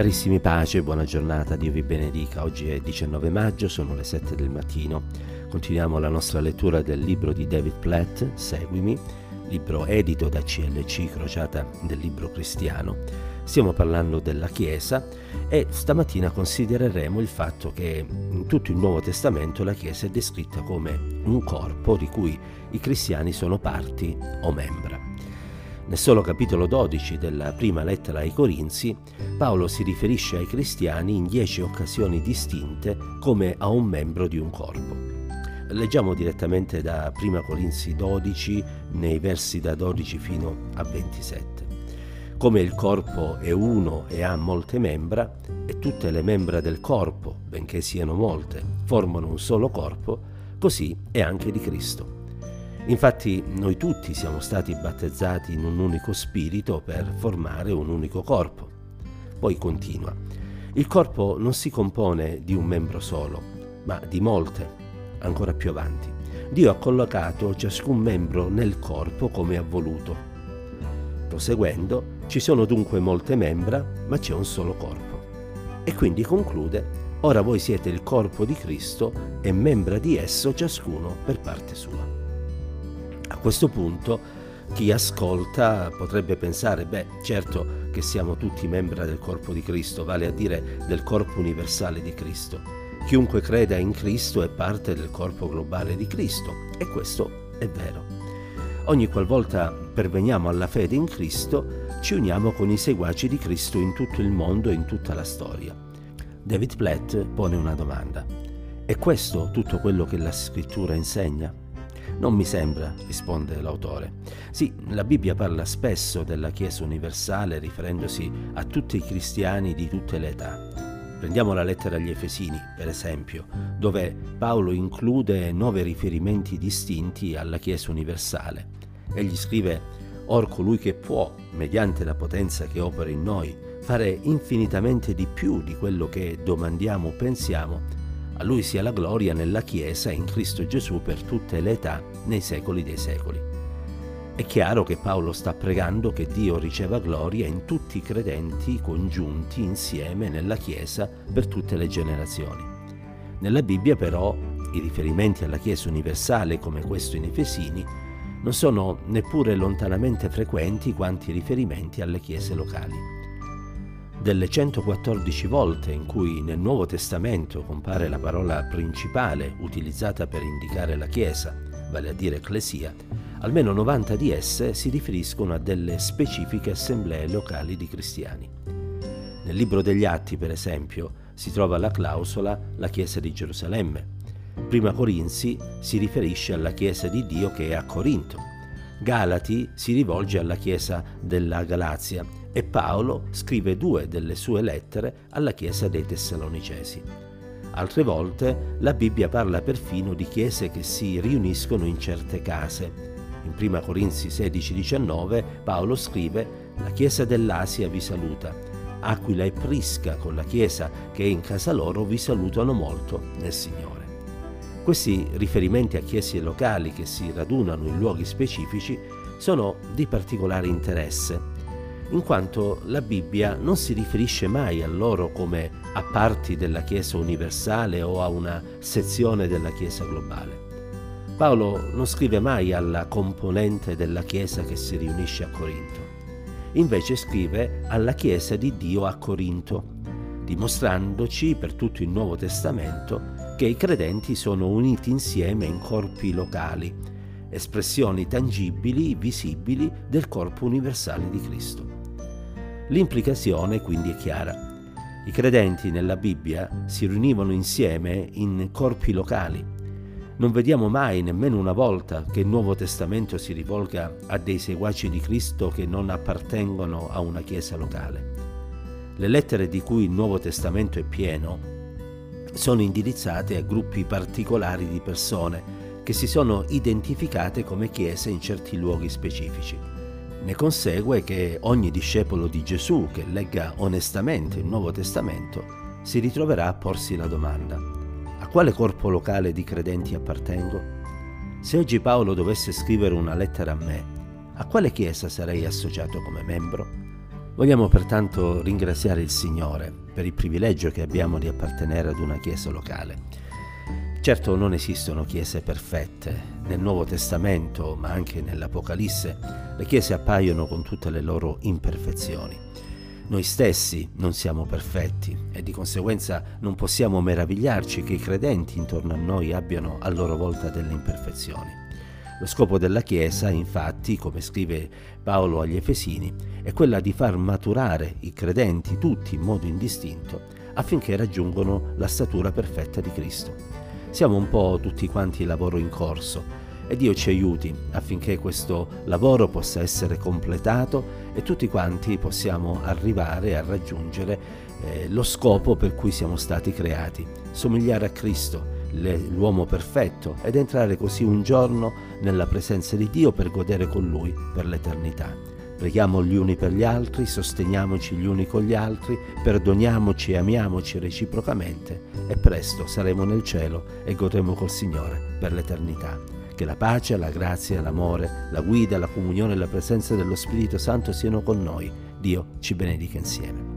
Carissimi pace, buona giornata, Dio vi benedica. Oggi è 19 maggio, sono le 7 del mattino. Continuiamo la nostra lettura del libro di David Platt, Seguimi, libro edito da CLC, crociata del libro cristiano. Stiamo parlando della Chiesa e stamattina considereremo il fatto che in tutto il Nuovo Testamento la Chiesa è descritta come un corpo di cui i cristiani sono parti o membra. Nel solo capitolo 12 della prima lettera ai Corinzi, Paolo si riferisce ai cristiani in dieci occasioni distinte come a un membro di un corpo. Leggiamo direttamente da 1 Corinzi 12 nei versi da 12 fino a 27. Come il corpo è uno e ha molte membra, e tutte le membra del corpo, benché siano molte, formano un solo corpo, così è anche di Cristo. Infatti noi tutti siamo stati battezzati in un unico spirito per formare un unico corpo. Poi continua. Il corpo non si compone di un membro solo, ma di molte, ancora più avanti. Dio ha collocato ciascun membro nel corpo come ha voluto. Proseguendo, ci sono dunque molte membra, ma c'è un solo corpo. E quindi conclude, ora voi siete il corpo di Cristo e membra di esso ciascuno per parte sua. Questo punto chi ascolta potrebbe pensare, beh, certo che siamo tutti membri del corpo di Cristo, vale a dire del corpo universale di Cristo. Chiunque creda in Cristo è parte del corpo globale di Cristo e questo è vero. Ogni qualvolta perveniamo alla fede in Cristo, ci uniamo con i seguaci di Cristo in tutto il mondo e in tutta la storia. David Platt pone una domanda. È questo tutto quello che la scrittura insegna? Non mi sembra, risponde l'autore. Sì, la Bibbia parla spesso della Chiesa universale riferendosi a tutti i cristiani di tutte le età. Prendiamo la lettera agli Efesini, per esempio, dove Paolo include nove riferimenti distinti alla Chiesa universale. Egli scrive, Or colui che può, mediante la potenza che opera in noi, fare infinitamente di più di quello che domandiamo o pensiamo, a lui sia la gloria nella Chiesa in Cristo Gesù per tutte le età, nei secoli dei secoli. È chiaro che Paolo sta pregando che Dio riceva gloria in tutti i credenti congiunti insieme nella Chiesa per tutte le generazioni. Nella Bibbia però i riferimenti alla Chiesa universale come questo in Efesini non sono neppure lontanamente frequenti quanti i riferimenti alle chiese locali delle 114 volte in cui nel Nuovo Testamento compare la parola principale utilizzata per indicare la Chiesa, vale a dire ecclesia, almeno 90 di esse si riferiscono a delle specifiche assemblee locali di cristiani. Nel libro degli Atti, per esempio, si trova la clausola la Chiesa di Gerusalemme. Prima Corinzi si riferisce alla Chiesa di Dio che è a Corinto. Galati si rivolge alla Chiesa della Galazia e Paolo scrive due delle sue lettere alla Chiesa dei Tessalonicesi. Altre volte la Bibbia parla perfino di chiese che si riuniscono in certe case. In 1 Corinzi 16-19 Paolo scrive La Chiesa dell'Asia vi saluta. Aquila e Prisca con la Chiesa che è in casa loro vi salutano molto nel Signore. Questi riferimenti a chiese locali che si radunano in luoghi specifici sono di particolare interesse in quanto la Bibbia non si riferisce mai a loro come a parti della Chiesa universale o a una sezione della Chiesa globale. Paolo non scrive mai alla componente della Chiesa che si riunisce a Corinto, invece scrive alla Chiesa di Dio a Corinto, dimostrandoci per tutto il Nuovo Testamento che i credenti sono uniti insieme in corpi locali, espressioni tangibili, visibili del corpo universale di Cristo. L'implicazione quindi è chiara. I credenti nella Bibbia si riunivano insieme in corpi locali. Non vediamo mai, nemmeno una volta, che il Nuovo Testamento si rivolga a dei seguaci di Cristo che non appartengono a una chiesa locale. Le lettere di cui il Nuovo Testamento è pieno sono indirizzate a gruppi particolari di persone che si sono identificate come chiese in certi luoghi specifici. Ne consegue che ogni discepolo di Gesù che legga onestamente il Nuovo Testamento si ritroverà a porsi la domanda, a quale corpo locale di credenti appartengo? Se oggi Paolo dovesse scrivere una lettera a me, a quale chiesa sarei associato come membro? Vogliamo pertanto ringraziare il Signore per il privilegio che abbiamo di appartenere ad una chiesa locale. Certo non esistono chiese perfette. Nel Nuovo Testamento, ma anche nell'Apocalisse, le chiese appaiono con tutte le loro imperfezioni. Noi stessi non siamo perfetti e di conseguenza non possiamo meravigliarci che i credenti intorno a noi abbiano a loro volta delle imperfezioni. Lo scopo della Chiesa, infatti, come scrive Paolo agli Efesini, è quella di far maturare i credenti tutti in modo indistinto affinché raggiungano la statura perfetta di Cristo. Siamo un po' tutti quanti lavoro in corso e Dio ci aiuti affinché questo lavoro possa essere completato e tutti quanti possiamo arrivare a raggiungere eh, lo scopo per cui siamo stati creati, somigliare a Cristo l'uomo perfetto ed entrare così un giorno nella presenza di Dio per godere con Lui per l'eternità. Preghiamo gli uni per gli altri, sosteniamoci gli uni con gli altri, perdoniamoci e amiamoci reciprocamente e presto saremo nel cielo e godremo col Signore per l'eternità. Che la pace, la grazia, l'amore, la guida, la comunione e la presenza dello Spirito Santo siano con noi. Dio ci benedica insieme.